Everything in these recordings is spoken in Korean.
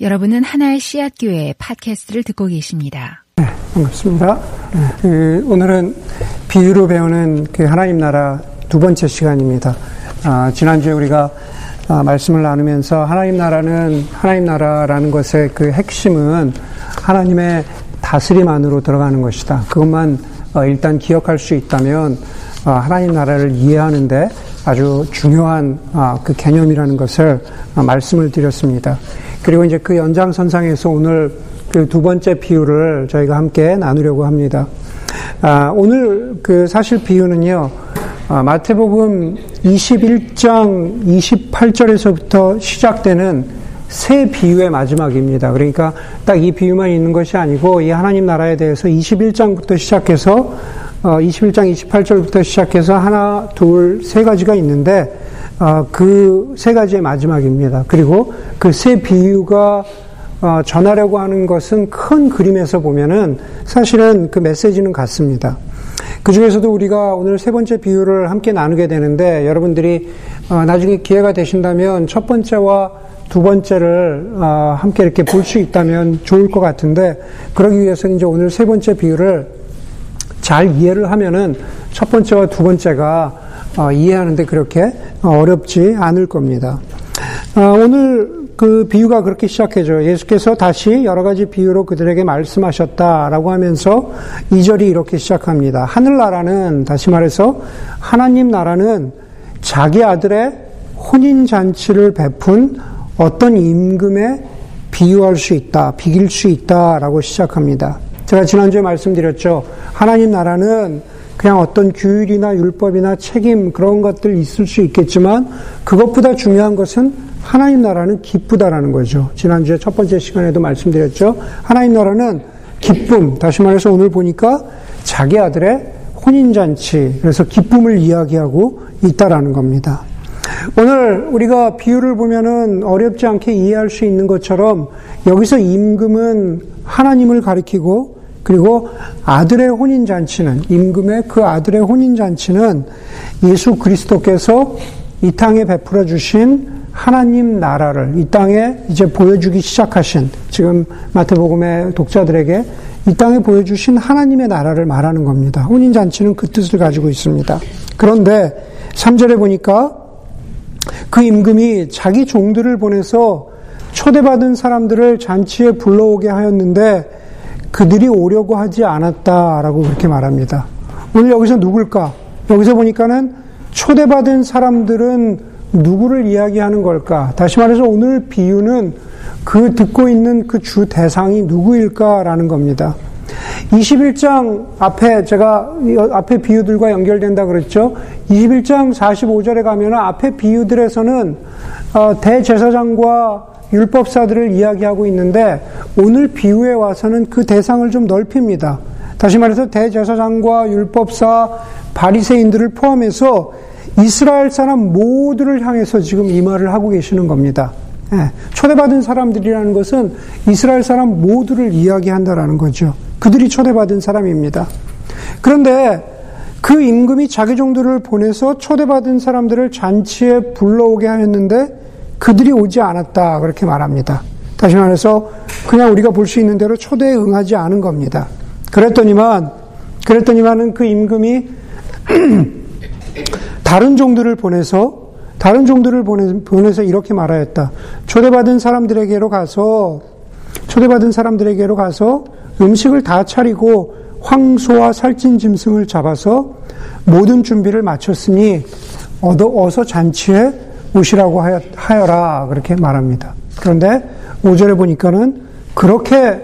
여러분은 하나의 씨앗 교회 팟캐스트를 듣고 계십니다. 네, 반갑습니다. 네, 그 오늘은 비유로 배우는 그 하나님 나라 두 번째 시간입니다. 아, 지난주에 우리가 아, 말씀을 나누면서 하나님 나라는 하나님 나라라는 것의 그 핵심은 하나님의 다스림 안으로 들어가는 것이다. 그것만 어, 일단 기억할 수 있다면 어, 하나님 나라를 이해하는데 아주 중요한 아, 그 개념이라는 것을 어, 말씀을 드렸습니다. 그리고 이제 그 연장선상에서 오늘 그 두 번째 비유를 저희가 함께 나누려고 합니다. 아, 오늘 그 사실 비유는요, 아, 마태복음 21장 28절에서부터 시작되는 새 비유의 마지막입니다. 그러니까 딱 이 비유만 있는 것이 아니고 이 하나님 나라에 대해서 21장부터 시작해서 어, 21장 28절부터 시작해서 하나, 둘, 세 가지가 있는데 어, 그세 가지의 마지막입니다. 그리고 그 세 비유가 어, 전하려고 하는 것은 큰 그림에서 보면은 사실은 그 메시지는 같습니다. 그 중에서도 우리가 오늘 세 번째 비유를 함께 나누게 되는데 여러분들이 어, 나중에 기회가 되신다면 첫 번째와 두 번째를 함께 이렇게 볼 수 있다면 좋을 것 같은데 그러기 위해서 이제 오늘 세 번째 비유를 잘 이해를 하면은 첫 번째와 두 번째가 어, 이해하는데 그렇게 어렵지 않을 겁니다. 어, 오늘 그 비유가 그렇게 시작해져. 예수께서 다시 여러 가지 비유로 그들에게 말씀하셨다라고 하면서 이절이 이렇게 시작합니다. 하늘나라는 다시 말해서 하나님 나라는 자기 아들의 혼인잔치를 베푼 어떤 임금에 비유할 수 있다, 비길 수 있다라고 시작합니다. 제가 지난주에 말씀드렸죠. 하나님 나라는 그냥 어떤 규율이나 율법이나 책임 그런 것들 있을 수 있겠지만 그것보다 중요한 것은 하나님 나라는 기쁘다라는 거죠. 지난주에 첫 번째 시간에도 말씀드렸죠. 하나님 나라는 기쁨, 다시 말해서 오늘 보니까 자기 아들의 혼인잔치, 그래서 기쁨을 이야기하고 있다라는 겁니다. 오늘 우리가 비유를 보면은 어렵지 않게 이해할 수 있는 것처럼 여기서 임금은 하나님을 가리키고 그리고 아들의 혼인잔치는, 임금의 그 아들의 혼인잔치는 예수 그리스도께서 이 땅에 베풀어 주신 하나님 나라를 이 땅에 이제 보여주기 시작하신, 지금 마태복음의 독자들에게 이 땅에 보여주신 하나님의 나라를 말하는 겁니다. 혼인잔치는 그 뜻을 가지고 있습니다. 그런데 3절에 보니까 그 임금이 자기 종들을 보내서 초대받은 사람들을 잔치에 불러오게 하였는데 그들이 오려고 하지 않았다라고 그렇게 말합니다. 오늘 여기서 누굴까? 여기서 보니까는 초대받은 사람들은 누구를 이야기하는 걸까? 다시 말해서 오늘 비유는 그 듣고 있는 그 주 대상이 누구일까라는 겁니다. 21장 앞에 제가 앞에 비유들과 연결된다 그랬죠. 21장 45절에 가면 앞에 비유들에서는 어, 대제사장과 율법사들을 이야기하고 있는데 오늘 비유에 와서는 그 대상을 좀 넓힙니다. 다시 말해서 대제사장과 율법사, 바리새인들을 포함해서 이스라엘 사람 모두를 향해서 지금 이 말을 하고 계시는 겁니다. 예, 초대받은 사람들이라는 것은 이스라엘 사람 모두를 이야기한다라는 거죠. 그들이 초대받은 사람입니다. 그런데 그 임금이 자기 종들을 보내서 초대받은 사람들을 잔치에 불러오게 하였는데 그들이 오지 않았다. 그렇게 말합니다. 다시 말해서 그냥 우리가 볼 수 있는 대로 초대에 응하지 않은 겁니다. 그랬더니만, 그랬더니만은 그 임금이 다른 종들을 보내서, 다른 종들을 보내, 보내서 이렇게 말하였다. 초대받은 사람들에게로 가서, 초대받은 사람들에게로 가서 음식을 다 차리고 황소와 살찐 짐승을 잡아서 모든 준비를 마쳤으니 어서 잔치에 오시라고 하여 라 그렇게 말합니다. 그런데 5절에 보니까는 그렇게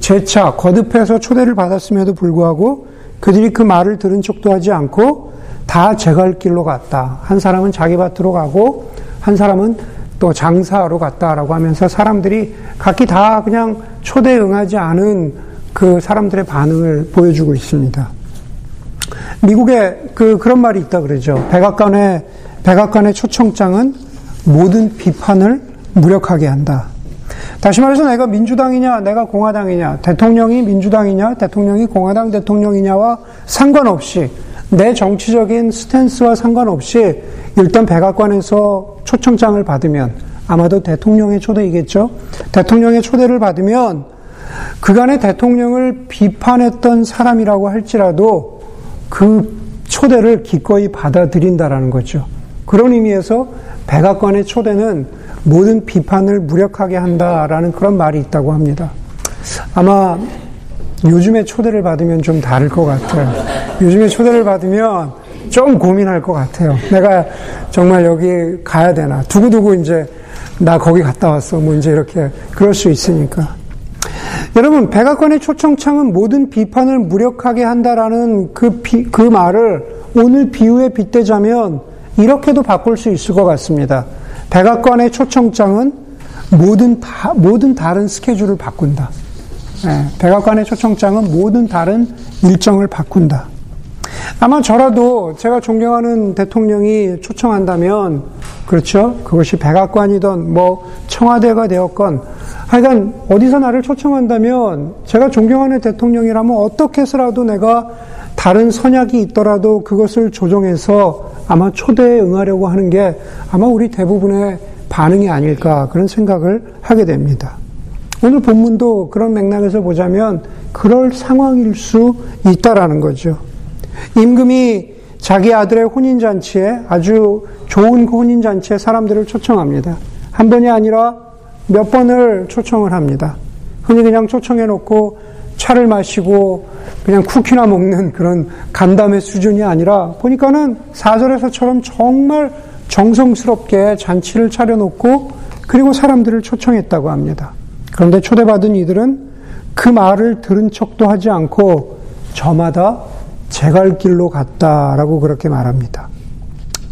재차 거듭해서 초대를 받았음에도 불구하고 그들이 그 말을 들은 척도 하지 않고 다 제갈 길로 갔다. 한 사람은 자기 밭으로 가고 한 사람은 또 장사하러 갔다라고 하면서 사람들이 각기 다 그냥 초대에 응하지 않은 그 사람들의 반응을 보여주고 있습니다. 미국에 그 그런 말이 있다 그러죠. 백악관에 백악관의 초청장은 모든 비판을 무력하게 한다. 다시 말해서 내가 민주당이냐, 내가 공화당이냐, 대통령이 민주당이냐, 대통령이 공화당 대통령이냐와 상관없이 내 정치적인 스탠스와 상관없이 일단 백악관에서 초청장을 받으면 아마도 대통령의 초대이겠죠. 대통령의 초대를 받으면 그간의 대통령을 비판했던 사람이라고 할지라도 그 초대를 기꺼이 받아들인다라는 거죠. 그런 의미에서 백악관의 초대는 모든 비판을 무력하게 한다라는 그런 말이 있다고 합니다. 아마 요즘에 초대를 받으면 좀 다를 것 같아요. 요즘에 초대를 받으면 좀 고민할 것 같아요. 내가 정말 여기 가야 되나. 두고두고 이제 나 거기 갔다 왔어. 뭐 이제 이렇게 그럴 수 있으니까. 여러분, 백악관의 초청창은 모든 비판을 무력하게 한다라는 그, 비, 그 말을 오늘 비유에 빗대자면 이렇게도 바꿀 수 있을 것 같습니다. 백악관의 초청장은 모든 다, 모든 다른 스케줄을 바꾼다. 네, 백악관의 초청장은 모든 다른 일정을 바꾼다. 아마 저라도 제가 존경하는 대통령이 초청한다면, 그렇죠? 그것이 백악관이든 뭐 청와대가 되었건, 하여간 어디서 나를 초청한다면, 제가 존경하는 대통령이라면 어떻게 해서라도 내가 다른 선약이 있더라도 그것을 조정해서 아마 초대에 응하려고 하는 게 아마 우리 대부분의 반응이 아닐까 그런 생각을 하게 됩니다. 오늘 본문도 그런 맥락에서 보자면 그럴 상황일 수 있다라는 거죠. 임금이 자기 아들의 혼인잔치에 아주 좋은 혼인잔치에 사람들을 초청합니다. 한 번이 아니라 몇 번을 초청을 합니다. 흔히 그냥 초청해 놓고 차를 마시고 그냥 쿠키나 먹는 그런 간담회 수준이 아니라 보니까는 사절에서처럼 정말 정성스럽게 잔치를 차려놓고 그리고 사람들을 초청했다고 합니다. 그런데 초대받은 이들은 그 말을 들은 척도 하지 않고 저마다 제 갈 길로 갔다라고 그렇게 말합니다.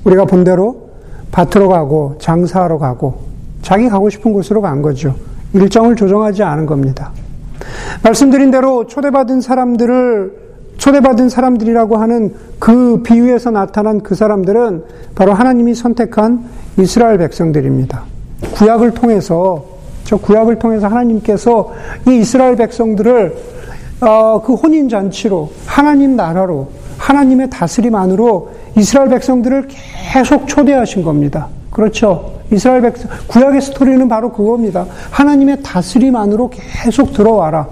우리가 본대로 밭으로 가고 장사하러 가고 자기 가고 싶은 곳으로 간 거죠. 일정을 조정하지 않은 겁니다. 말씀드린 대로 초대받은 사람들을 초대받은 사람들이라고 하는 그 비유에서 나타난 그 사람들은 바로 하나님이 선택한 이스라엘 백성들입니다. 구약을 통해서 저 구약을 통해서 하나님께서 이 이스라엘 백성들을 어, 그 혼인 잔치로 하나님 나라로 하나님의 다스림 안으로 이스라엘 백성들을 계속 초대하신 겁니다. 그렇죠. 이스라엘 백성, 구약의 스토리는 바로 그겁니다. 하나님의 다스림 안으로 계속 들어와라.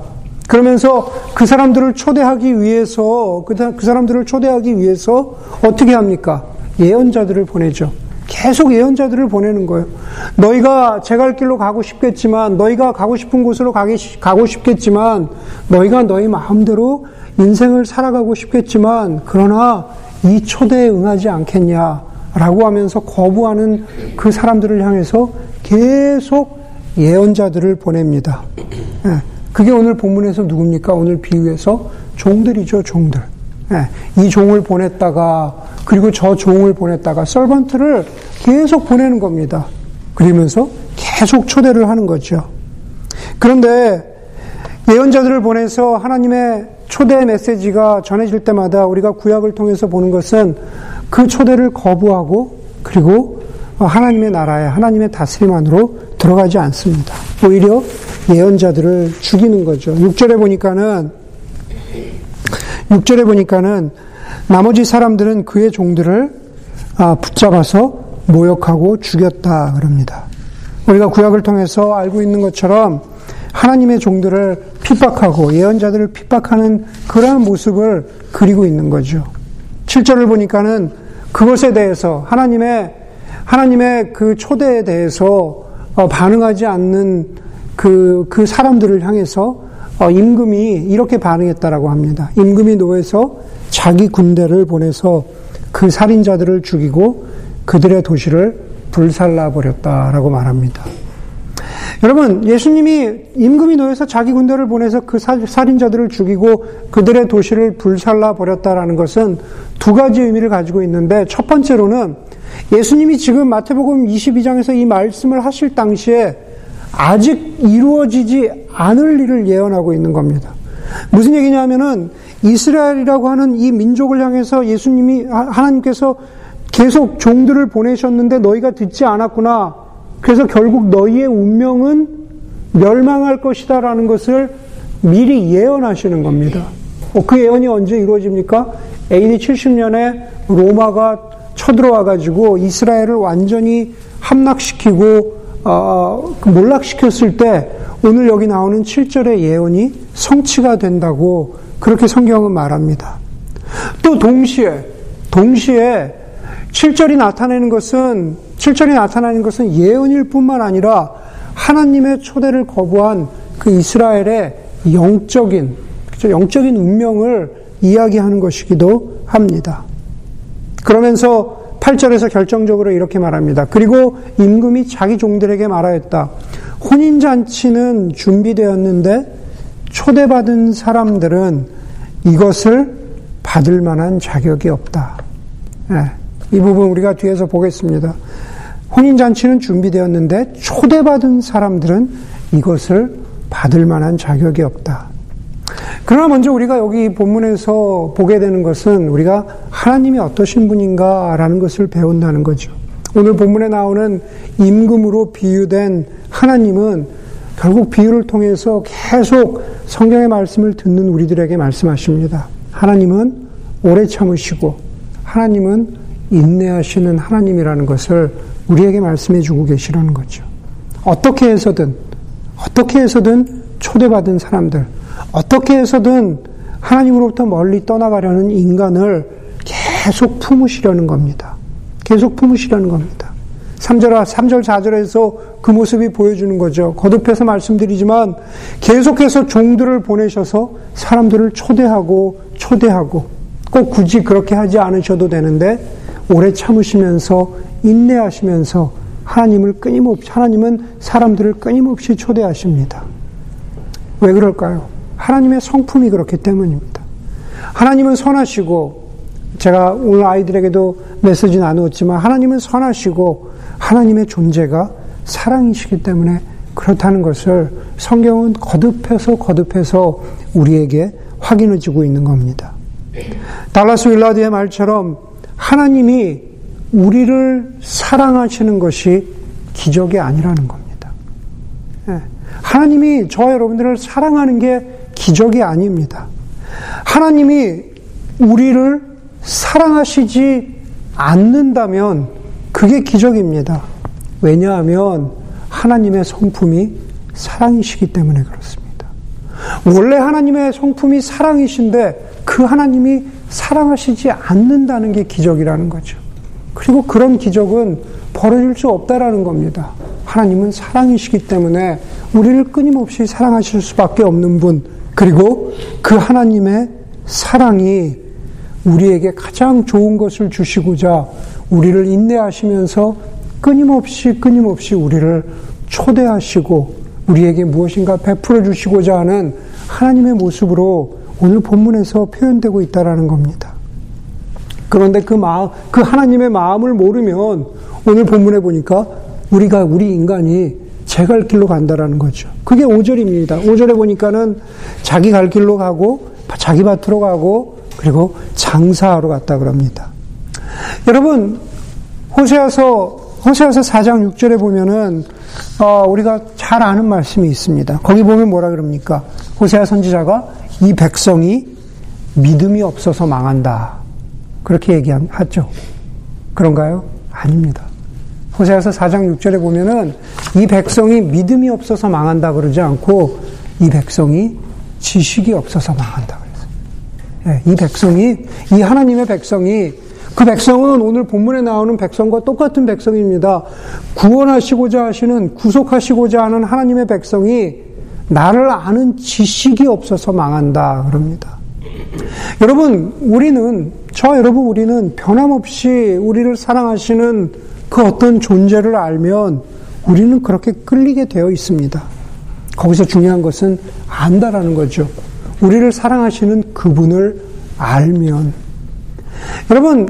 그러면서 그 사람들을 초대하기 위해서, 그, 그 사람들을 초대하기 위해서 어떻게 합니까? 예언자들을 보내죠. 계속 예언자들을 보내는 거예요. 너희가 제 갈 길로 가고 싶겠지만, 너희가 가고 싶은 곳으로 가고 싶겠지만, 너희가 너희 마음대로 인생을 살아가고 싶겠지만, 그러나 이 초대에 응하지 않겠냐. 라고 하면서 거부하는 그 사람들을 향해서 계속 예언자들을 보냅니다. 예, 그게 오늘 본문에서 누굽니까? 오늘 비유에서 종들이죠, 종들. 예, 이 종을 보냈다가, 그리고 저 종을 보냈다가, 썰번트를 계속 보내는 겁니다. 그러면서 계속 초대를 하는 거죠. 그런데 예언자들을 보내서 하나님의 초대 메시지가 전해질 때마다 우리가 구약을 통해서 보는 것은 그 초대를 거부하고 그리고 하나님의 나라에 하나님의 다스림 안으로 들어가지 않습니다. 오히려 예언자들을 죽이는 거죠. 6절에 보니까는 6절에 보니까는 나머지 사람들은 그의 종들을 아, 붙잡아서 모욕하고 죽였다 그럽니다. 우리가 구약을 통해서 알고 있는 것처럼 하나님의 종들을 핍박하고 예언자들을 핍박하는 그러한 모습을 그리고 있는 거죠. 7절을 보니까는 그것에 대해서 하나님의 하나님의 그 초대에 대해서 어, 반응하지 않는 그, 그 사람들을 향해서 어, 임금이 이렇게 반응했다라고 합니다. 임금이 노에서 자기 군대를 보내서 그 살인자들을 죽이고 그들의 도시를 불살라 버렸다라고 말합니다. 여러분, 예수님이 임금이 놓여서 자기 군대를 보내서 그 살인자들을 죽이고 그들의 도시를 불살라 버렸다라는 것은 두 가지 의미를 가지고 있는데 첫 번째로는 예수님이 지금 마태복음 22장에서 이 말씀을 하실 당시에 아직 이루어지지 않을 일을 예언하고 있는 겁니다. 무슨 얘기냐면은 이스라엘이라고 하는 이 민족을 향해서 예수님이 하나님께서 계속 종들을 보내셨는데 너희가 듣지 않았구나. 그래서 결국 너희의 운명은 멸망할 것이다 라는 것을 미리 예언하시는 겁니다. 어, 그 예언이 언제 이루어집니까? AD 70년에 로마가 쳐들어와 가지고 이스라엘을 완전히 함락시키고 어, 그 몰락시켰을 때 오늘 여기 나오는 7절의 예언이 성취가 된다고 그렇게 성경은 말합니다. 또 동시에 동시에 7절이 나타내는 것은 7절이 나타나는 것은 예언일 뿐만 아니라 하나님의 초대를 거부한 그 이스라엘의 영적인 그렇죠? 영적인 운명을 이야기하는 것이기도 합니다. 그러면서 8절에서 결정적으로 이렇게 말합니다. 그리고 임금이 자기 종들에게 말하였다. 혼인잔치는 준비되었는데 초대받은 사람들은 이것을 받을 만한 자격이 없다. 네, 이 부분 우리가 뒤에서 보겠습니다. 혼인잔치는 준비되었는데 초대받은 사람들은 이것을 받을 만한 자격이 없다. 그러나 먼저 우리가 여기 본문에서 보게 되는 것은 우리가 하나님이 어떠신 분인가라는 것을 배운다는 거죠. 오늘 본문에 나오는 임금으로 비유된 하나님은 결국 비유를 통해서 계속 성경의 말씀을 듣는 우리들에게 말씀하십니다. 하나님은 오래 참으시고 하나님은 인내하시는 하나님이라는 것을 우리에게 말씀해 주고 계시라는 거죠. 어떻게 해서든 어떻게 해서든 초대받은 사람들 어떻게 해서든 하나님으로부터 멀리 떠나가려는 인간을 계속 품으시려는 겁니다. 계속 품으시려는 겁니다. 3절, 3절, 4절에서 그 모습이 보여주는 거죠. 거듭해서 말씀드리지만 계속해서 종들을 보내셔서 사람들을 초대하고 초대하고 꼭 굳이 그렇게 하지 않으셔도 되는데 오래 참으시면서 인내하시면서 하나님을 끊임없이, 하나님은 사람들을 끊임없이 초대하십니다. 왜 그럴까요? 하나님의 성품이 그렇기 때문입니다. 하나님은 선하시고, 제가 오늘 아이들에게도 메시지 나누었지만, 하나님은 선하시고, 하나님의 존재가 사랑이시기 때문에 그렇다는 것을 성경은 거듭해서 거듭해서 우리에게 확인해 주고 있는 겁니다. 달라스 윌라드의 말처럼 하나님이 우리를 사랑하시는 것이 기적이 아니라는 겁니다. 예. 하나님이 저와 여러분들을 사랑하는 게 기적이 아닙니다. 하나님이 우리를 사랑하시지 않는다면 그게 기적입니다. 왜냐하면 하나님의 성품이 사랑이시기 때문에 그렇습니다. 원래 하나님의 성품이 사랑이신데 그 하나님이 사랑하시지 않는다는 게 기적이라는 거죠. 그리고 그런 기적은 벌어질 수 없다라는 겁니다. 하나님은 사랑이시기 때문에 우리를 끊임없이 사랑하실 수밖에 없는 분, 그리고 그 하나님의 사랑이 우리에게 가장 좋은 것을 주시고자 우리를 인내하시면서 끊임없이 끊임없이 우리를 초대하시고 우리에게 무엇인가 베풀어 주시고자 하는 하나님의 모습으로 오늘 본문에서 표현되고 있다라는 겁니다. 그런데 그 마음, 그 하나님의 마음을 모르면 오늘 본문에 보니까 우리가 우리 인간이 제 갈 길로 간다라는 거죠. 그게 5절입니다. 5절에 보니까는 자기 갈 길로 가고 자기 밭으로 가고 그리고 장사하러 갔다 그럽니다. 여러분 호세아서 호세아서 4장 6절에 보면은 어, 우리가 잘 아는 말씀이 있습니다. 거기 보면 뭐라 그럽니까? 호세아 선지자가 이 백성이 믿음이 없어서 망한다. 그렇게 얘기하죠. 그런가요? 아닙니다. 호세아서 4장 6절에 보면은 이 백성이 믿음이 없어서 망한다 그러지 않고 이 백성이 지식이 없어서 망한다 그랬어요. 네, 이 백성이 이 하나님의 백성이 그 백성은 오늘 본문에 나오는 백성과 똑같은 백성입니다. 구원하시고자 하시는 구속하시고자 하는 하나님의 백성이 나를 아는 지식이 없어서 망한다 그럽니다. 여러분, 우리는 저 여러분 우리는 변함없이 우리를 사랑하시는 그 어떤 존재를 알면 우리는 그렇게 끌리게 되어 있습니다. 거기서 중요한 것은 안다라는 거죠. 우리를 사랑하시는 그분을 알면 여러분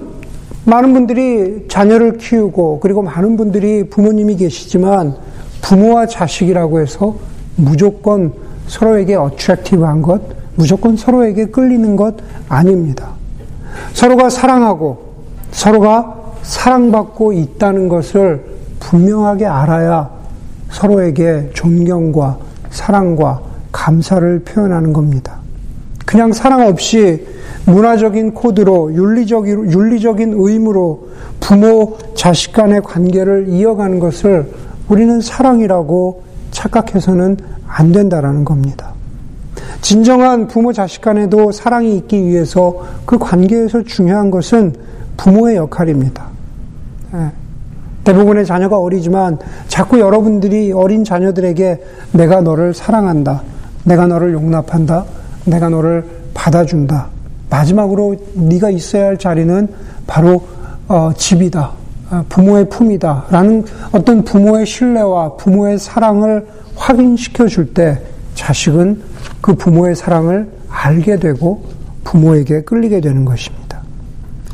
많은 분들이 자녀를 키우고 그리고 많은 분들이 부모님이 계시지만 부모와 자식이라고 해서 무조건 서로에게 어트랙티브한 것, 무조건 서로에게 끌리는 것 아닙니다. 서로가 사랑하고 서로가 사랑받고 있다는 것을 분명하게 알아야 서로에게 존경과 사랑과 감사를 표현하는 겁니다. 그냥 사랑 없이 문화적인 코드로 윤리적인, 윤리적인 의무로 부모 자식 간의 관계를 이어가는 것을 우리는 사랑이라고 착각해서는 안 된다라는 겁니다. 진정한 부모 자식 간에도 사랑이 있기 위해서 그 관계에서 중요한 것은 부모의 역할입니다. 예. 대부분의 자녀가 어리지만 자꾸 여러분들이 어린 자녀들에게 내가 너를 사랑한다. 내가 너를 용납한다. 내가 너를 받아준다. 마지막으로 네가 있어야 할 자리는 바로 어, 집이다. 어, 부모의 품이다. 라는 어떤 부모의 신뢰와 부모의 사랑을 확인시켜 줄 때 자식은 그 부모의 사랑을 알게 되고 부모에게 끌리게 되는 것입니다.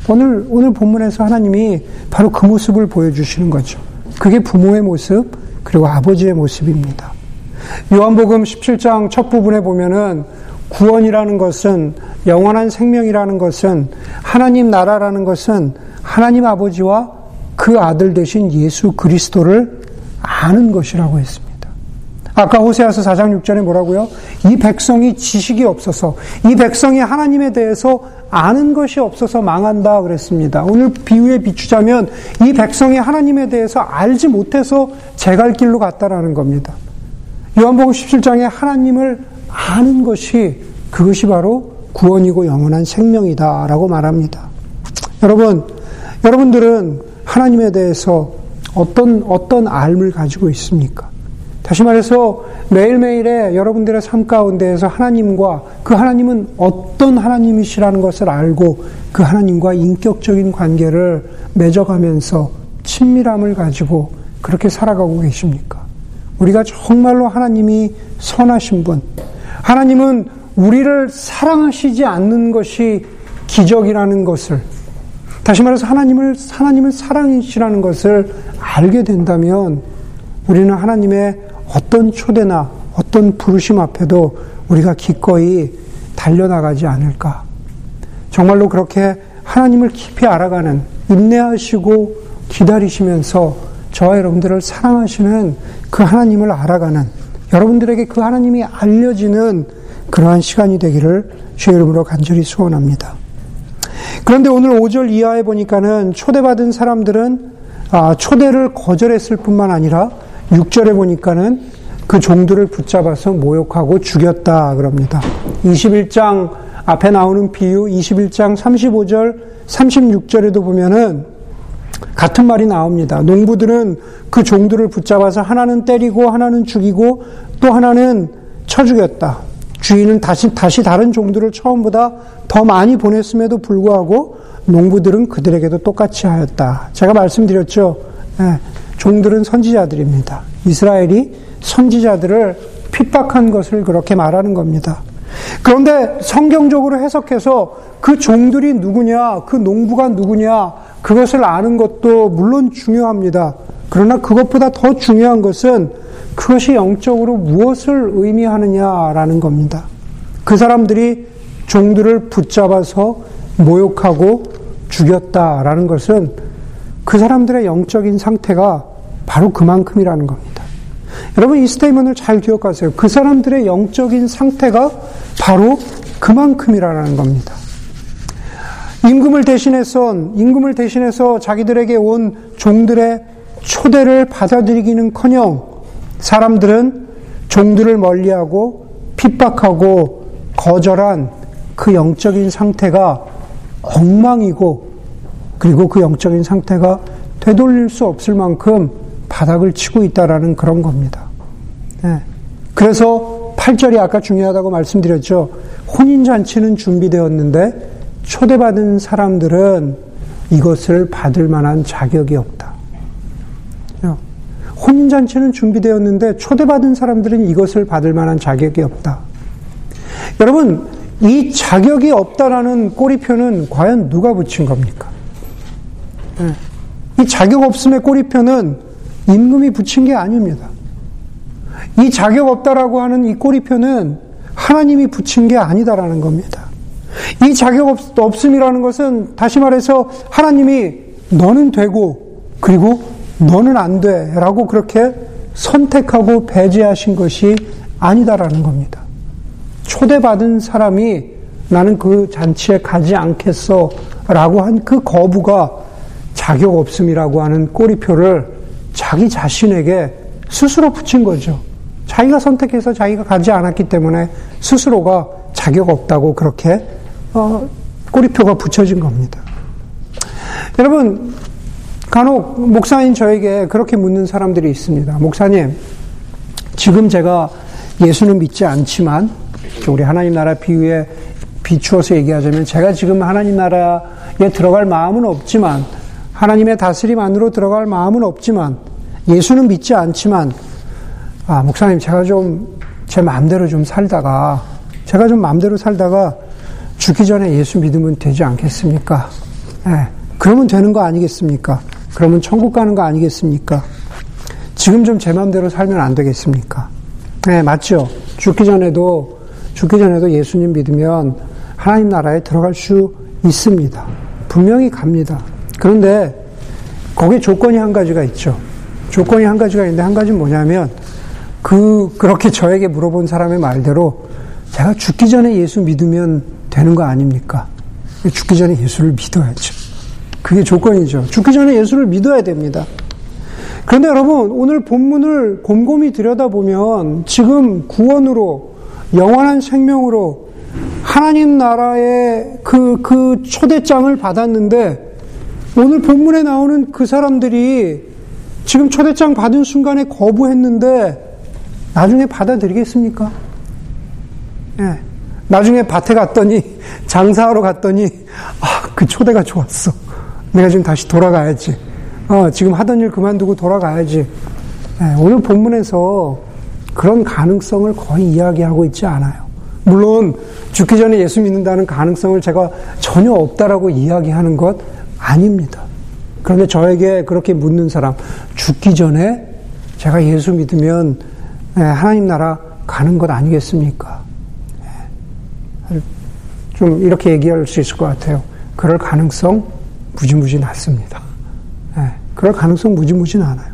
오늘, 오늘 본문에서 하나님이 바로 그 모습을 보여주시는 거죠. 그게 부모의 모습, 그리고 아버지의 모습입니다. 요한복음 17장 첫 부분에 보면은 구원이라는 것은 영원한 생명이라는 것은 하나님 나라라는 것은 하나님 아버지와 그 아들 되신 예수 그리스도를 아는 것이라고 했습니다. 아까 호세아서 4장 6절에 뭐라고요? 이 백성이 지식이 없어서 이 백성이 하나님에 대해서 아는 것이 없어서 망한다 그랬습니다. 오늘 비유에 비추자면 이 백성이 하나님에 대해서 알지 못해서 제갈 길로 갔다라는 겁니다. 요한복음 17장에 하나님을 아는 것이 그것이 바로 구원이고 영원한 생명이다라고 말합니다. 여러분, 여러분들은 하나님에 대해서 어떤 어떤 알을 가지고 있습니까? 다시 말해서 매일매일의 여러분들의 삶 가운데에서 하나님과 그 하나님은 어떤 하나님이시라는 것을 알고 그 하나님과 인격적인 관계를 맺어가면서 친밀함을 가지고 그렇게 살아가고 계십니까? 우리가 정말로 하나님이 선하신 분, 하나님은 우리를 사랑하시지 않는 것이 기적이라는 것을 다시 말해서 하나님을 하나님을 사랑이시라는 것을 알게 된다면 우리는 하나님의 어떤 초대나 어떤 부르심 앞에도 우리가 기꺼이 달려나가지 않을까. 정말로 그렇게 하나님을 깊이 알아가는 인내하시고 기다리시면서 저와 여러분들을 사랑하시는 그 하나님을 알아가는 여러분들에게 그 하나님이 알려지는 그러한 시간이 되기를 주의 이름으로 간절히 소원합니다. 그런데 오늘 5절 이하에 보니까는 초대받은 사람들은 아, 초대를 거절했을 뿐만 아니라 6절에 보니까는 그 종들을 붙잡아서 모욕하고 죽였다 그럽니다. 21장 앞에 나오는 비유 21장 35절 36절에도 보면은 같은 말이 나옵니다. 농부들은 그 종들을 붙잡아서 하나는 때리고 하나는 죽이고 또 하나는 쳐 죽였다. 주인은 다시 다시 다른 종들을 처음보다 더 많이 보냈음에도 불구하고 농부들은 그들에게도 똑같이 하였다. 제가 말씀드렸죠. 예, 종들은 선지자들입니다. 이스라엘이 선지자들을 핍박한 것을 그렇게 말하는 겁니다. 그런데 성경적으로 해석해서 그 종들이 누구냐, 그 농부가 누구냐, 그것을 아는 것도 물론 중요합니다. 그러나 그것보다 더 중요한 것은 그것이 영적으로 무엇을 의미하느냐라는 겁니다. 그 사람들이 종들을 붙잡아서 모욕하고 죽였다라는 것은 그 사람들의 영적인 상태가 바로 그만큼이라는 겁니다. 여러분 이 스테이먼을 잘 기억하세요. 그 사람들의 영적인 상태가 바로 그만큼이라는 겁니다. 임금을 대신해서 임금을 대신해서 자기들에게 온 종들의 초대를 받아들이기는커녕 사람들은 종들을 멀리하고 핍박하고 거절한 그 영적인 상태가 엉망이고 그리고 그 영적인 상태가 되돌릴 수 없을 만큼 바닥을 치고 있다라는 그런 겁니다. 네. 그래서 8절이 아까 중요하다고 말씀드렸죠. 혼인잔치는 준비되었는데 초대받은 사람들은 이것을 받을 만한 자격이 없다. 혼인잔치는 준비되었는데 초대받은 사람들은 이것을 받을 만한 자격이 없다. 여러분, 이 자격이 없다라는 꼬리표는 과연 누가 붙인 겁니까? 이 자격 없음의 꼬리표는 임금이 붙인 게 아닙니다. 이 자격 없다라고 하는 이 꼬리표는 하나님이 붙인 게 아니다라는 겁니다. 이 자격 없, 없음이라는 것은 다시 말해서 하나님이 너는 되고 그리고 너는 안 돼. 라고 그렇게 선택하고 배제하신 것이 아니다라는 겁니다. 초대받은 사람이 나는 그 잔치에 가지 않겠어. 라고 한 그 거부가 자격 없음이라고 하는 꼬리표를 자기 자신에게 스스로 붙인 거죠. 자기가 선택해서 자기가 가지 않았기 때문에 스스로가 자격 없다고 그렇게 어, 꼬리표가 붙여진 겁니다. 여러분 간혹 목사인 저에게 그렇게 묻는 사람들이 있습니다. 목사님, 지금 제가 예수는 믿지 않지만 우리 하나님 나라 비유에 비추어서 얘기하자면 제가 지금 하나님 나라에 들어갈 마음은 없지만 하나님의 다스림 안으로 들어갈 마음은 없지만 예수는 믿지 않지만 아 목사님 제가 좀 제 마음대로 좀 살다가 제가 좀 마음대로 살다가 죽기 전에 예수 믿으면 되지 않겠습니까? 예, 그러면 되는 거 아니겠습니까? 그러면 천국 가는 거 아니겠습니까? 지금 좀 제 마음대로 살면 안 되겠습니까? 네, 맞죠. 죽기 전에도 죽기 전에도 예수님 믿으면 하나님 나라에 들어갈 수 있습니다. 분명히 갑니다. 그런데 거기에 조건이 한 가지가 있죠. 조건이 한 가지가 있는데 한 가지는 뭐냐면 그 그렇게 저에게 물어본 사람의 말대로 제가 죽기 전에 예수 믿으면 되는 거 아닙니까? 죽기 전에 예수를 믿어야죠. 그게 조건이죠. 죽기 전에 예수를 믿어야 됩니다. 그런데 여러분, 오늘 본문을 곰곰이 들여다보면 지금 구원으로, 영원한 생명으로 하나님 나라의 그, 그 초대장을 받았는데 오늘 본문에 나오는 그 사람들이 지금 초대장 받은 순간에 거부했는데 나중에 받아들이겠습니까? 예. 네. 나중에 밭에 갔더니 장사하러 갔더니 아, 그 초대가 좋았어. 내가 지금 다시 돌아가야지. 어, 지금 하던 일 그만두고 돌아가야지. 네, 오늘 본문에서 그런 가능성을 거의 이야기하고 있지 않아요. 물론 죽기 전에 예수 믿는다는 가능성을 제가 전혀 없다라고 이야기하는 것 아닙니다. 그런데 저에게 그렇게 묻는 사람, 죽기 전에 제가 예수 믿으면 네, 하나님 나라 가는 것 아니겠습니까? 네, 좀 이렇게 얘기할 수 있을 것 같아요. 그럴 가능성 무지무지 낮습니다. 네, 그럴 가능성 무지무지 않아요.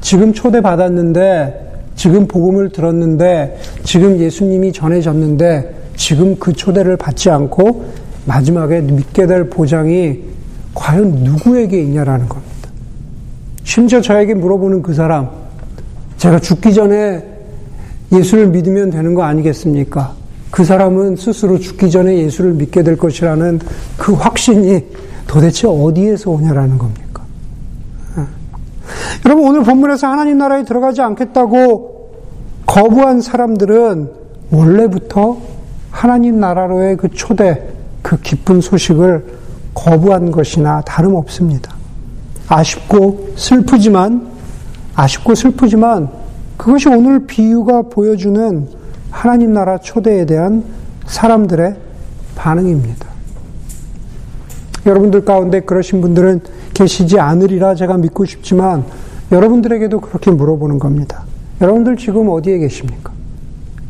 지금 초대받았는데, 지금 복음을 들었는데, 지금 예수님이 전해졌는데, 지금 그 초대를 받지 않고 마지막에 믿게 될 보장이 과연 누구에게 있냐라는 겁니다. 심지어 저에게 물어보는 그 사람, 제가 죽기 전에 예수를 믿으면 되는 거 아니겠습니까? 그 사람은 스스로 죽기 전에 예수를 믿게 될 것이라는 그 확신이 도대체 어디에서 오냐라는 겁니까? 예. 여러분, 오늘 본문에서 하나님 나라에 들어가지 않겠다고 거부한 사람들은 원래부터 하나님 나라로의 그 초대, 그 기쁜 소식을 거부한 것이나 다름없습니다. 아쉽고 슬프지만, 아쉽고 슬프지만, 그것이 오늘 비유가 보여주는 하나님 나라 초대에 대한 사람들의 반응입니다. 여러분들 가운데 그러신 분들은 계시지 않으리라 제가 믿고 싶지만 여러분들에게도 그렇게 물어보는 겁니다. 여러분들 지금 어디에 계십니까?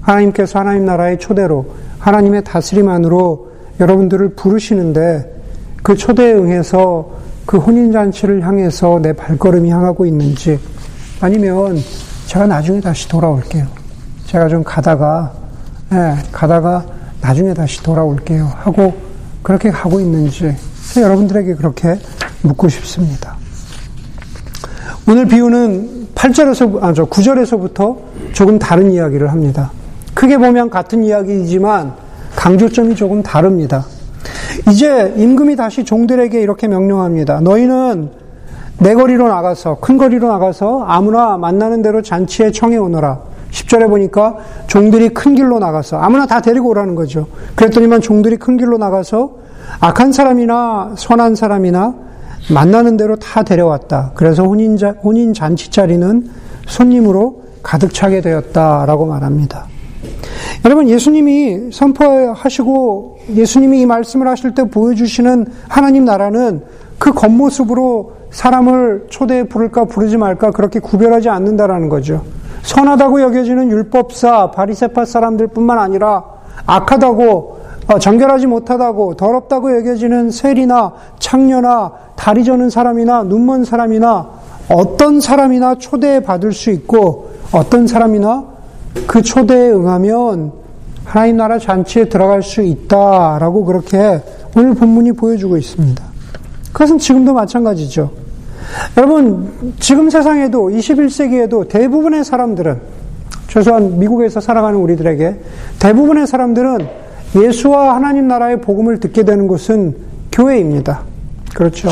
하나님께서 하나님 나라의 초대로 하나님의 다스림 안으로 여러분들을 부르시는데 그 초대에 응해서 그 혼인잔치를 향해서 내 발걸음이 향하고 있는지 아니면 제가 나중에 다시 돌아올게요. 제가 좀 가다가, 예, 가다가 나중에 다시 돌아올게요. 하고 그렇게 가고 있는지 여러분들에게 그렇게 묻고 싶습니다. 오늘 비유는 8절에서, 아, 저 9절에서부터 조금 다른 이야기를 합니다. 크게 보면 같은 이야기이지만 강조점이 조금 다릅니다. 이제 임금이 다시 종들에게 이렇게 명령합니다. 너희는 내 거리로 나가서, 큰 거리로 나가서 아무나 만나는 대로 잔치에 청해 오너라. 10절에 보니까 종들이 큰 길로 나가서 아무나 다 데리고 오라는 거죠. 그랬더니만 종들이 큰 길로 나가서 악한 사람이나 선한 사람이나 만나는 대로 다 데려왔다. 그래서 혼인, 혼인 잔치 자리는 손님으로 가득 차게 되었다라고 말합니다. 여러분, 예수님이 선포하시고 예수님이 이 말씀을 하실 때 보여주시는 하나님 나라는 그 겉모습으로 사람을 초대에 부를까 부르지 말까 그렇게 구별하지 않는다라는 거죠. 선하다고 여겨지는 율법사, 바리세파 사람들뿐만 아니라 악하다고 어, 정결하지 못하다고 더럽다고 여겨지는 세리나 창녀나 다리 저는 사람이나 눈먼 사람이나 어떤 사람이나 초대에 받을 수 있고 어떤 사람이나 그 초대에 응하면 하나님 나라 잔치에 들어갈 수 있다라고 그렇게 오늘 본문이 보여주고 있습니다. 그것은 지금도 마찬가지죠. 여러분, 지금 세상에도 21세기에도 대부분의 사람들은 최소한 미국에서 살아가는 우리들에게 대부분의 사람들은 예수와 하나님 나라의 복음을 듣게 되는 곳은 교회입니다. 그렇죠.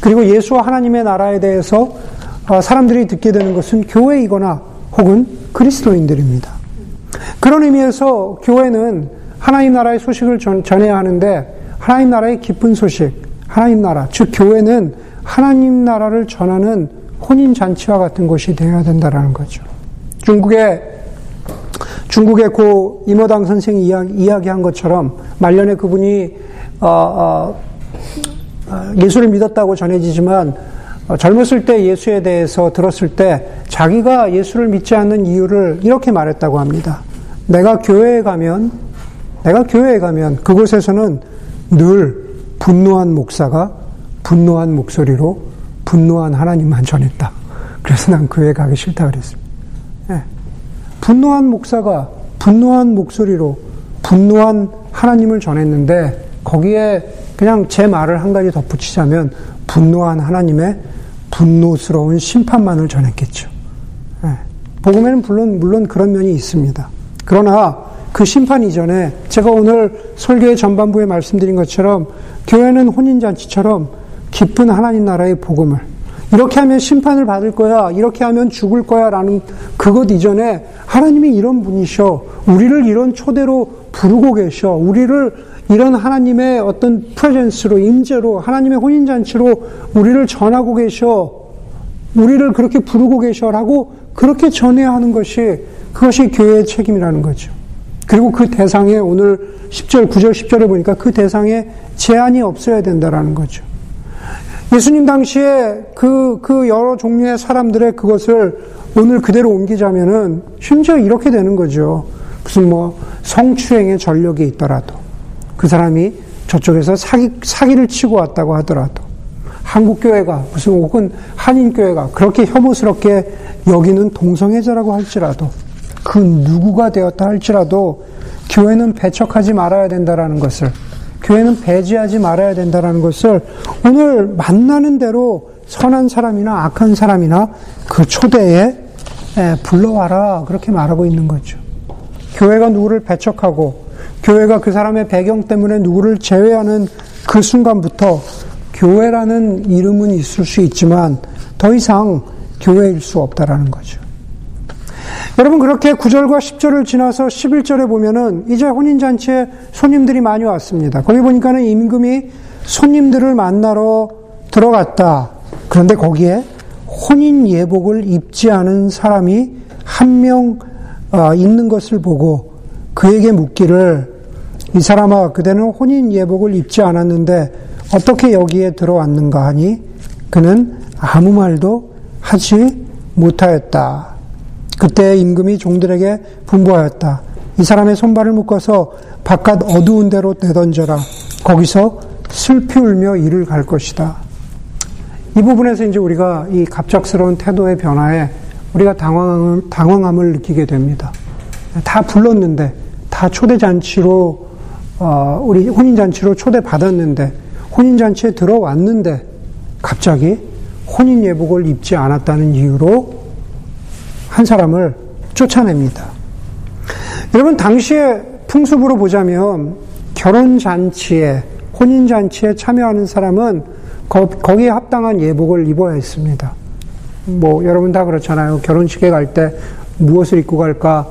그리고 예수와 하나님의 나라에 대해서 어, 사람들이 듣게 되는 것은 교회이거나 혹은 그리스도인들입니다. 그런 의미에서 교회는 하나님 나라의 소식을 전해야 하는데 하나님 나라의 기쁜 소식, 하나님 나라, 즉 교회는 하나님 나라를 전하는 혼인 잔치와 같은 곳이 되어야 된다라는 거죠. 중국의 중국의 고 이모당 선생이 이야기, 한 것처럼 말년에 그분이 어, 어, 어, 예수를 믿었다고 전해지지만 어, 젊었을 때 예수에 대해서 들었을 때 자기가 예수를 믿지 않는 이유를 이렇게 말했다고 합니다. 내가 교회에 가면 내가 교회에 가면 그곳에서는 늘 분노한 목사가 분노한 목소리로 분노한 하나님만 전했다. 그래서 난 교회 가기 싫다 그랬습니다. 네. 분노한 목사가 분노한 목소리로 분노한 하나님을 전했는데 거기에 그냥 제 말을 한 가지 덧붙이자면 분노한 하나님의 분노스러운 심판만을 전했겠죠. 네. 복음에는 물론 물론 그런 면이 있습니다. 그러나 그 심판 이전에 제가 오늘 설교의 전반부에 말씀드린 것처럼 교회는 혼인잔치처럼 기쁜 하나님 나라의 복음을 이렇게 하면 심판을 받을 거야, 이렇게 하면 죽을 거야 라는 그것 이전에 하나님이 이런 분이셔. 우리를 이런 초대로 부르고 계셔. 우리를 이런 하나님의 어떤 프레젠스로, 임재로, 하나님의 혼인잔치로 우리를 전하고 계셔. 우리를 그렇게 부르고 계셔라고 그렇게 전해야 하는 것이 그것이 교회의 책임이라는 거죠. 그리고 그 대상에 오늘 10절, 9절, 10절에 보니까 그 대상에 제한이 없어야 된다라는 거죠. 예수님 당시에 그, 그 여러 종류의 사람들의 그것을 오늘 그대로 옮기자면은 심지어 이렇게 되는 거죠. 무슨 뭐 성추행의 전력이 있더라도 그 사람이 저쪽에서 사기, 사기를 치고 왔다고 하더라도 한국교회가 무슨 혹은 한인교회가 그렇게 혐오스럽게 여기는 동성애자라고 할지라도 그 누구가 되었다 할지라도 교회는 배척하지 말아야 된다라는 것을 교회는 배제하지 말아야 된다라는 것을 오늘 만나는 대로 선한 사람이나 악한 사람이나 그 초대에 불러와라 그렇게 말하고 있는 거죠. 교회가 누구를 배척하고 교회가 그 사람의 배경 때문에 누구를 제외하는 그 순간부터 교회라는 이름은 있을 수 있지만 더 이상 교회일 수 없다라는 거죠. 여러분 그렇게 9절과 10절을 지나서 11절에 보면은 이제 혼인잔치에 손님들이 많이 왔습니다. 거기 보니까는 임금이 손님들을 만나러 들어갔다. 그런데 거기에 혼인 예복을 입지 않은 사람이 한명 어, 있는 것을 보고 그에게 묻기를 이 사람아 그대는 혼인 예복을 입지 않았는데 어떻게 여기에 들어왔는가 하니 그는 아무 말도 하지 못하였다. 그때 임금이 종들에게 분부하였다. 이 사람의 손발을 묶어서 바깥 어두운 데로 내던져라. 거기서 슬피 울며 이를 갈 것이다. 이 부분에서 이제 우리가 이 갑작스러운 태도의 변화에 우리가 당황함을, 당황함을 느끼게 됩니다. 다 불렀는데, 다 초대잔치로, 어, 우리 혼인잔치로 초대받았는데, 혼인잔치에 들어왔는데, 갑자기 혼인예복을 입지 않았다는 이유로 한 사람을 쫓아냅니다. 여러분, 당시에 풍습으로 보자면 결혼잔치에, 혼인잔치에 참여하는 사람은 거, 기에 합당한 예복을 입어야 했습니다. 뭐, 여러분 다 그렇잖아요. 결혼식에 갈 때 무엇을 입고 갈까,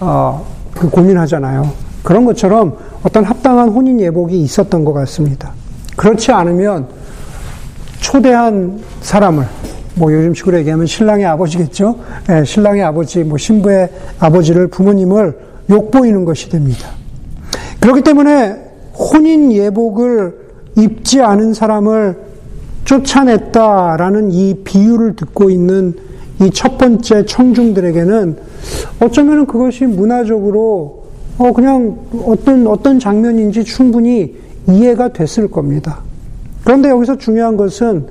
어, 그 고민하잖아요. 그런 것처럼 어떤 합당한 혼인 예복이 있었던 것 같습니다. 그렇지 않으면 초대한 사람을, 뭐 요즘 식으로 얘기하면 신랑의 아버지겠죠. 네, 신랑의 아버지, 뭐 신부의 아버지를 부모님을 욕보이는 것이 됩니다. 그렇기 때문에 혼인 예복을 입지 않은 사람을 쫓아냈다라는 이 비유를 듣고 있는 이 첫 번째 청중들에게는 어쩌면 그것이 문화적으로 어 그냥 어떤 어떤 장면인지 충분히 이해가 됐을 겁니다. 그런데 여기서 중요한 것은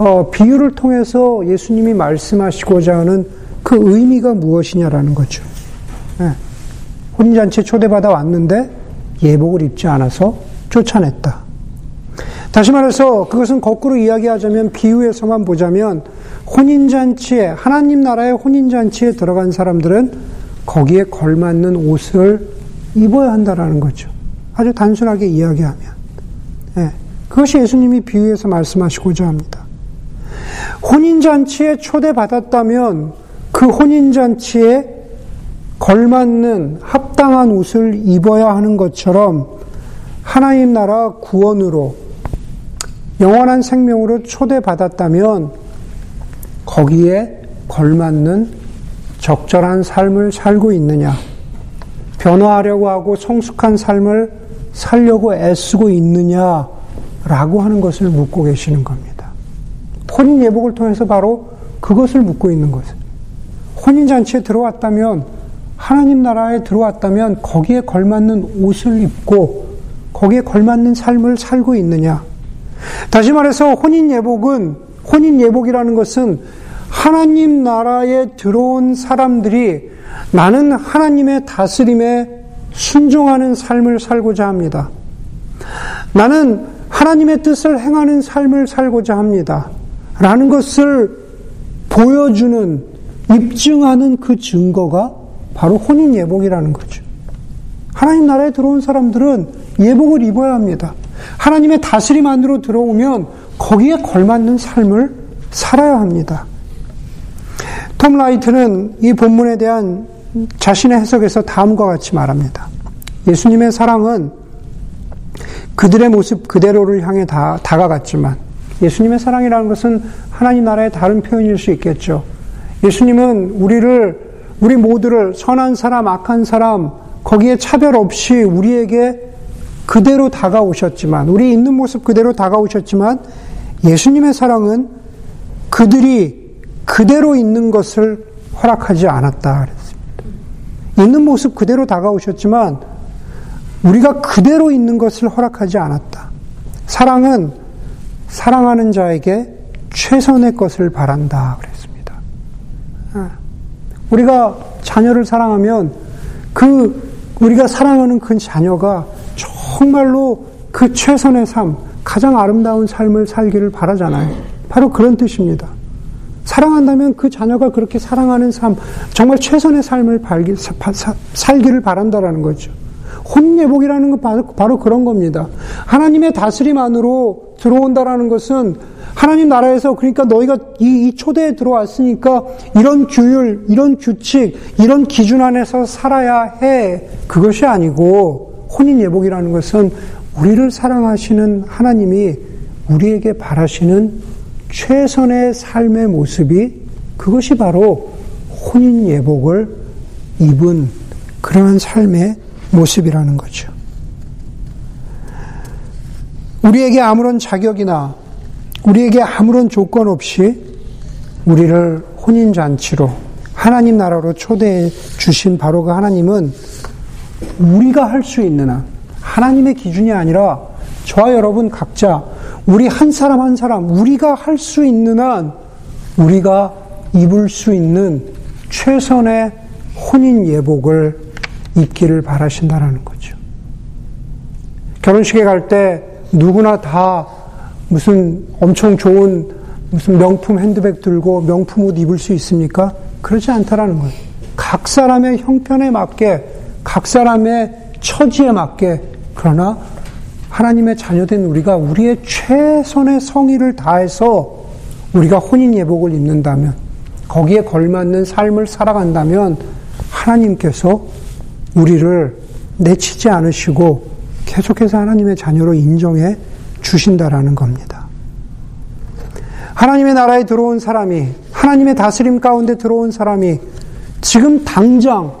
어, 비유를 통해서 예수님이 말씀하시고자 하는 그 의미가 무엇이냐라는 거죠. 네. 혼인잔치에 초대받아 왔는데 예복을 입지 않아서 쫓아냈다. 다시 말해서 그것은 거꾸로 이야기하자면 비유에서만 보자면 혼인잔치에, 하나님 나라의 혼인잔치에 들어간 사람들은 거기에 걸맞는 옷을 입어야 한다라는 거죠. 아주 단순하게 이야기하면. 예, 그것이 예수님이 비유해서 말씀하시고자 합니다. 혼인잔치에 초대받았다면 그 혼인잔치에 걸맞는 합당한 옷을 입어야 하는 것처럼 하나님 나라 구원으로 영원한 생명으로 초대받았다면 거기에 걸맞는 적절한 삶을 살고 있느냐, 변화하려고 하고 성숙한 삶을 살려고 애쓰고 있느냐라고 하는 것을 묻고 계시는 겁니다. 혼인 예복을 통해서 바로 그것을 묻고 있는 것을. 혼인 잔치에 들어왔다면, 하나님 나라에 들어왔다면 거기에 걸맞는 옷을 입고 거기에 걸맞는 삶을 살고 있느냐. 다시 말해서 혼인 예복은, 혼인 예복이라는 것은 하나님 나라에 들어온 사람들이 나는 하나님의 다스림에 순종하는 삶을 살고자 합니다. 나는 하나님의 뜻을 행하는 삶을 살고자 합니다. 라는 것을 보여주는, 입증하는 그 증거가 바로 혼인 예복이라는 거죠. 하나님 나라에 들어온 사람들은 예복을 입어야 합니다. 하나님의 다스림 안으로 들어오면 거기에 걸맞는 삶을 살아야 합니다. 톰 라이트는 이 본문에 대한 자신의 해석에서 다음과 같이 말합니다. 예수님의 사랑은 그들의 모습 그대로를 향해 다, 다가갔지만 예수님의 사랑이라는 것은 하나님 나라의 다른 표현일 수 있겠죠. 예수님은 우리를 우리 모두를 선한 사람, 악한 사람 거기에 차별 없이 우리에게 그대로 다가오셨지만 우리 있는 모습 그대로 다가오셨지만 예수님의 사랑은 그들이 그대로 있는 것을 허락하지 않았다 그랬습니다. 있는 모습 그대로 다가오셨지만 우리가 그대로 있는 것을 허락하지 않았다. 사랑은 사랑하는 자에게 최선의 것을 바란다 그랬습니다. 아, 우리가 자녀를 사랑하면 그 우리가 사랑하는 그 자녀가 정말로 그 최선의 삶, 가장 아름다운 삶을 살기를 바라잖아요. 바로 그런 뜻입니다. 사랑한다면 그 자녀가 그렇게 사랑하는 삶, 정말 최선의 삶을 살기를 바란다라는 거죠. 혼예복이라는 건 바로, 바로 그런 겁니다. 하나님의 다스림 안으로 들어온다라는 것은 하나님 나라에서 그러니까 너희가 이, 이, 초대에 들어왔으니까 이런 규율, 이런 규칙, 이런 기준 안에서 살아야 해. 그것이 아니고 혼인 예복이라는 것은 우리를 사랑하시는 하나님이 우리에게 바라시는 최선의 삶의 모습이 그것이 바로 혼인 예복을 입은 그러한 삶의 모습이라는 거죠. 우리에게 아무런 자격이나 우리에게 아무런 조건 없이 우리를 혼인잔치로 하나님 나라로 초대해 주신 바로 그 하나님은 우리가 할 수 있는 한, 하나님의 기준이 아니라 저와 여러분 각자, 우리 한 사람 한 사람, 우리가 할 수 있는 한, 우리가 입을 수 있는 최선의 혼인 예복을 입기를 바라신다라는 거죠. 결혼식에 갈 때 누구나 다 무슨 엄청 좋은 무슨 명품 핸드백 들고 명품 옷 입을 수 있습니까? 그렇지 않다라는 거예요. 각 사람의 형편에 맞게, 각 사람의 처지에 맞게, 그러나 하나님의 자녀된 우리가 우리의 최선의 성의를 다해서 우리가 혼인 예복을 입는다면, 거기에 걸맞는 삶을 살아간다면, 하나님께서 우리를 내치지 않으시고 계속해서 하나님의 자녀로 인정해 주신다라는 겁니다. 하나님의 나라에 들어온 사람이, 하나님의 다스림 가운데 들어온 사람이 지금 당장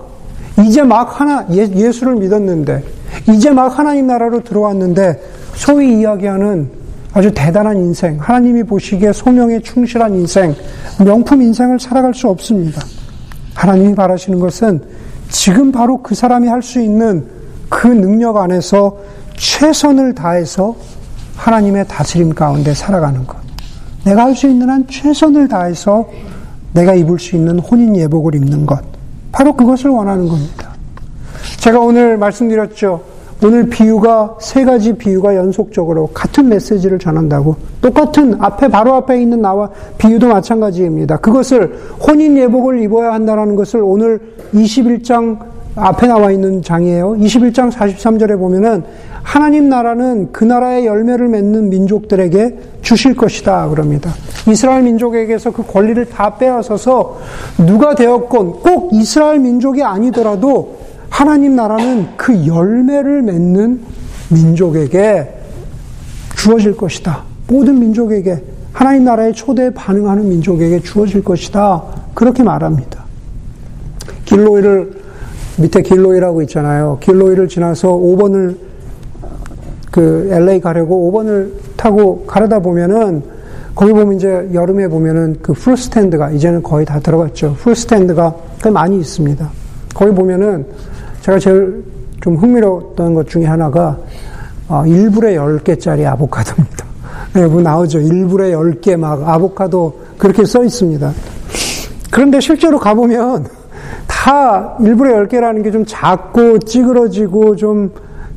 이제 막 하나 예, 예수를 믿었는데 이제 막 하나님 나라로 들어왔는데 소위 이야기하는 아주 대단한 인생, 하나님이 보시기에 소명에 충실한 인생, 명품 인생을 살아갈 수 없습니다. 하나님이 바라시는 것은 지금 바로 그 사람이 할 수 있는 그 능력 안에서 최선을 다해서 하나님의 다스림 가운데 살아가는 것. 내가 할 수 있는 한 최선을 다해서 내가 입을 수 있는 혼인 예복을 입는 것. 바로 그것을 원하는 겁니다. 제가 오늘 말씀드렸죠. 오늘 비유가 세 가지 비유가 연속적으로 같은 메시지를 전한다고 똑같은 앞에 바로 앞에 있는 나와 비유도 마찬가지입니다. 그것을 혼인 예복을 입어야 한다는 것을 오늘 21장 앞에 나와 있는 장이에요. 21장 43절에 보면은 하나님 나라는 그 나라의 열매를 맺는 민족들에게 주실 것이다 그럽니다. 이스라엘 민족에게서 그 권리를 다 빼앗아서 누가 되었건 꼭 이스라엘 민족이 아니더라도 하나님 나라는 그 열매를 맺는 민족에게 주어질 것이다. 모든 민족에게 하나님 나라의 초대에 반응하는 민족에게 주어질 것이다. 그렇게 말합니다. 길로이를 밑에 길로이라고 있잖아요. 길로이를 지나서 5번을 그 LA 가려고 5번을 타고 가려다 보면은 거기 보면 이제 여름에 보면은 그 풀스탠드가 이제는 거의 다 들어갔죠. 풀스탠드가 많이 있습니다. 거기 보면은 제가 제일 좀 흥미로웠던 것 중에 하나가 어, 1불에 10개짜리 아보카도입니다. 네, 뭐 나오죠. 1불에 10개 막 아보카도 그렇게 써 있습니다. 그런데 실제로 가보면 다 1불에 10개라는 게 좀 작고 찌그러지고 좀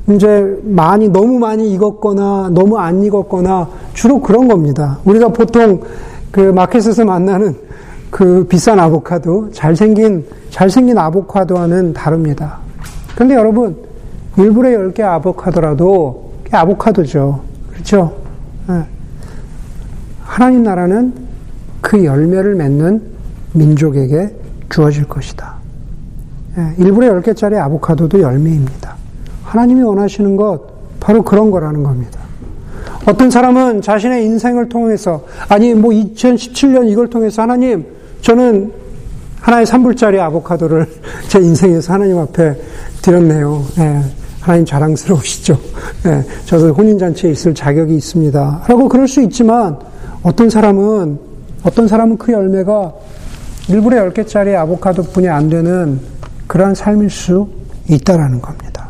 이제 많이, 너무 많이 익었거나 너무 안 익었거나 주로 그런 겁니다. 우리가 보통 그 마켓에서 만나는 그 비싼 아보카도, 잘생긴, 잘생긴 아보카도와는 다릅니다. 근데 여러분, 1불에 10개 아보카도라도 아보카도죠. 그렇죠? 네. 하나님 나라는 그 열매를 맺는 민족에게 주어질 것이다. 1불에 10개짜리 아보카도도 열매입니다. 하나님이 원하시는 것, 바로 그런 거라는 겁니다. 어떤 사람은 자신의 인생을 통해서, 아니, 뭐 2017년 이걸 통해서 하나님, 저는 하나의 3불짜리 아보카도를 제 인생에서 하나님 앞에 드렸네요. 네, 하나님 자랑스러우시죠. 네, 저도 혼인잔치에 있을 자격이 있습니다. 라고 그럴 수 있지만, 어떤 사람은, 어떤 사람은 그 열매가 1불에 10개짜리 아보카도 뿐이 안 되는 그러한 삶일 수 있다라는 겁니다.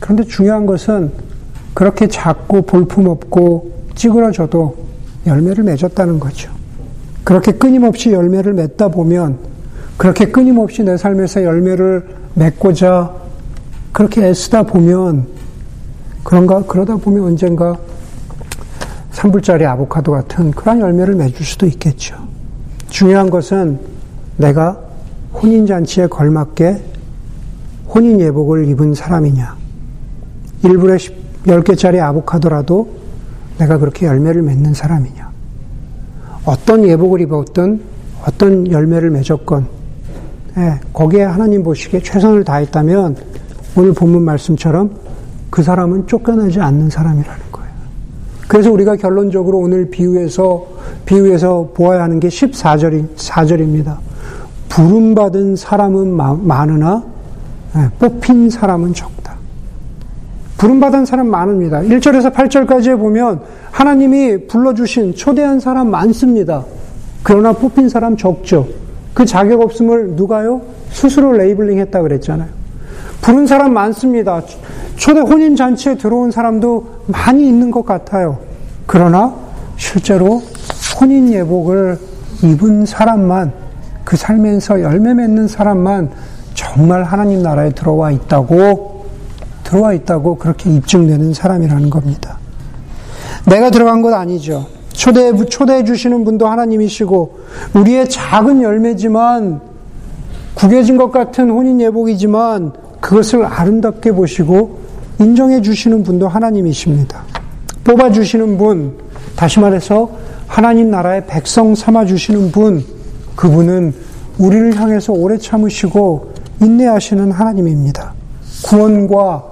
그런데 중요한 것은 그렇게 작고 볼품없고 찌그러져도 열매를 맺었다는 거죠. 그렇게 끊임없이 열매를 맺다 보면 그렇게 끊임없이 내 삶에서 열매를 맺고자 그렇게 애쓰다 보면 그런가 그러다 보면 언젠가 산불짜리 아보카도 같은 그런 열매를 맺을 수도 있겠죠. 중요한 것은 내가 혼인잔치에 걸맞게 혼인 예복을 입은 사람이냐. 1불에 10개짜리 아보카도라도 내가 그렇게 열매를 맺는 사람이냐. 어떤 예복을 입었든 어떤 열매를 맺었건 예, 거기에 하나님 보시기에 최선을 다했다면 오늘 본문 말씀처럼 그 사람은 쫓겨나지 않는 사람이라는 거예요. 그래서 우리가 결론적으로 오늘 비유에서 비유에서 보아야 하는 게 14절이 4절입니다. 부름 받은 사람은 많으나 예, 뽑힌 사람은 적다. 부름 받은 사람 많습니다. 1절에서 8절까지에 보면 하나님이 불러 주신 초대한 사람 많습니다. 그러나 뽑힌 사람 적죠. 그 자격 없음을 누가요? 스스로 labeling 했다 그랬잖아요. 부른 사람 많습니다. 초대 혼인 잔치에 들어온 사람도 많이 있는 것 같아요. 그러나 실제로 혼인 예복을 입은 사람만 그 삶에서 열매 맺는 사람만 정말 하나님 나라에 들어와 있다고 들어와 있다고 그렇게 입증되는 사람이라는 겁니다. 내가 들어간 것 아니죠. 초대해, 초대해 주시는 분도 하나님이시고, 우리의 작은 열매지만, 구겨진 것 같은 혼인 예복이지만, 그것을 아름답게 보시고, 인정해 주시는 분도 하나님이십니다. 뽑아 주시는 분, 다시 말해서, 하나님 나라의 백성 삼아 주시는 분, 그분은 우리를 향해서 오래 참으시고, 인내하시는 하나님입니다. 구원과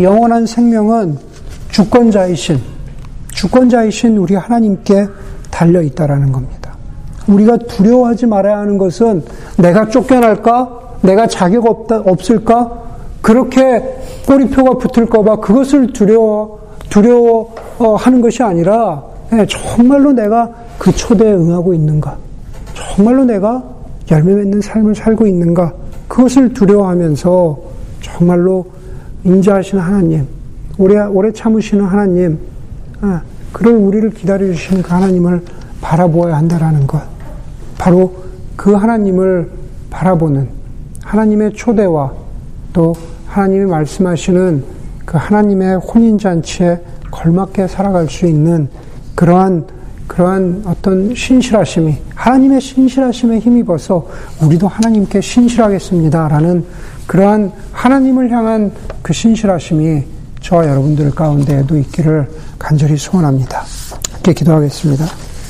영원한 생명은 주권자이신, 주권자이신 우리 하나님께 달려 있다라는 겁니다. 우리가 두려워하지 말아야 하는 것은 내가 쫓겨날까? 내가 자격 없다, 없을까? 그렇게 꼬리표가 붙을까봐 그것을 두려워, 두려워 하는 것이 아니라, 네, 정말로 내가 그 초대에 응하고 있는가? 정말로 내가 열매 맺는 삶을 살고 있는가? 그것을 두려워하면서 정말로 인자하신 하나님, 오래, 오래 참으시는 하나님, 아, 그런 우리를 기다려주시는 그 하나님을 바라보아야 한다라는 것. 바로 그 하나님을 바라보는 하나님의 초대와 또 하나님이 말씀하시는 그 하나님의 혼인잔치에 걸맞게 살아갈 수 있는 그러한 그러한 어떤 신실하심이 하나님의 신실하심에 힘입어서 우리도 하나님께 신실하겠습니다라는 그러한 하나님을 향한 그 신실하심이 저와 여러분들 가운데에도 있기를 간절히 소원합니다. 함께 기도하겠습니다.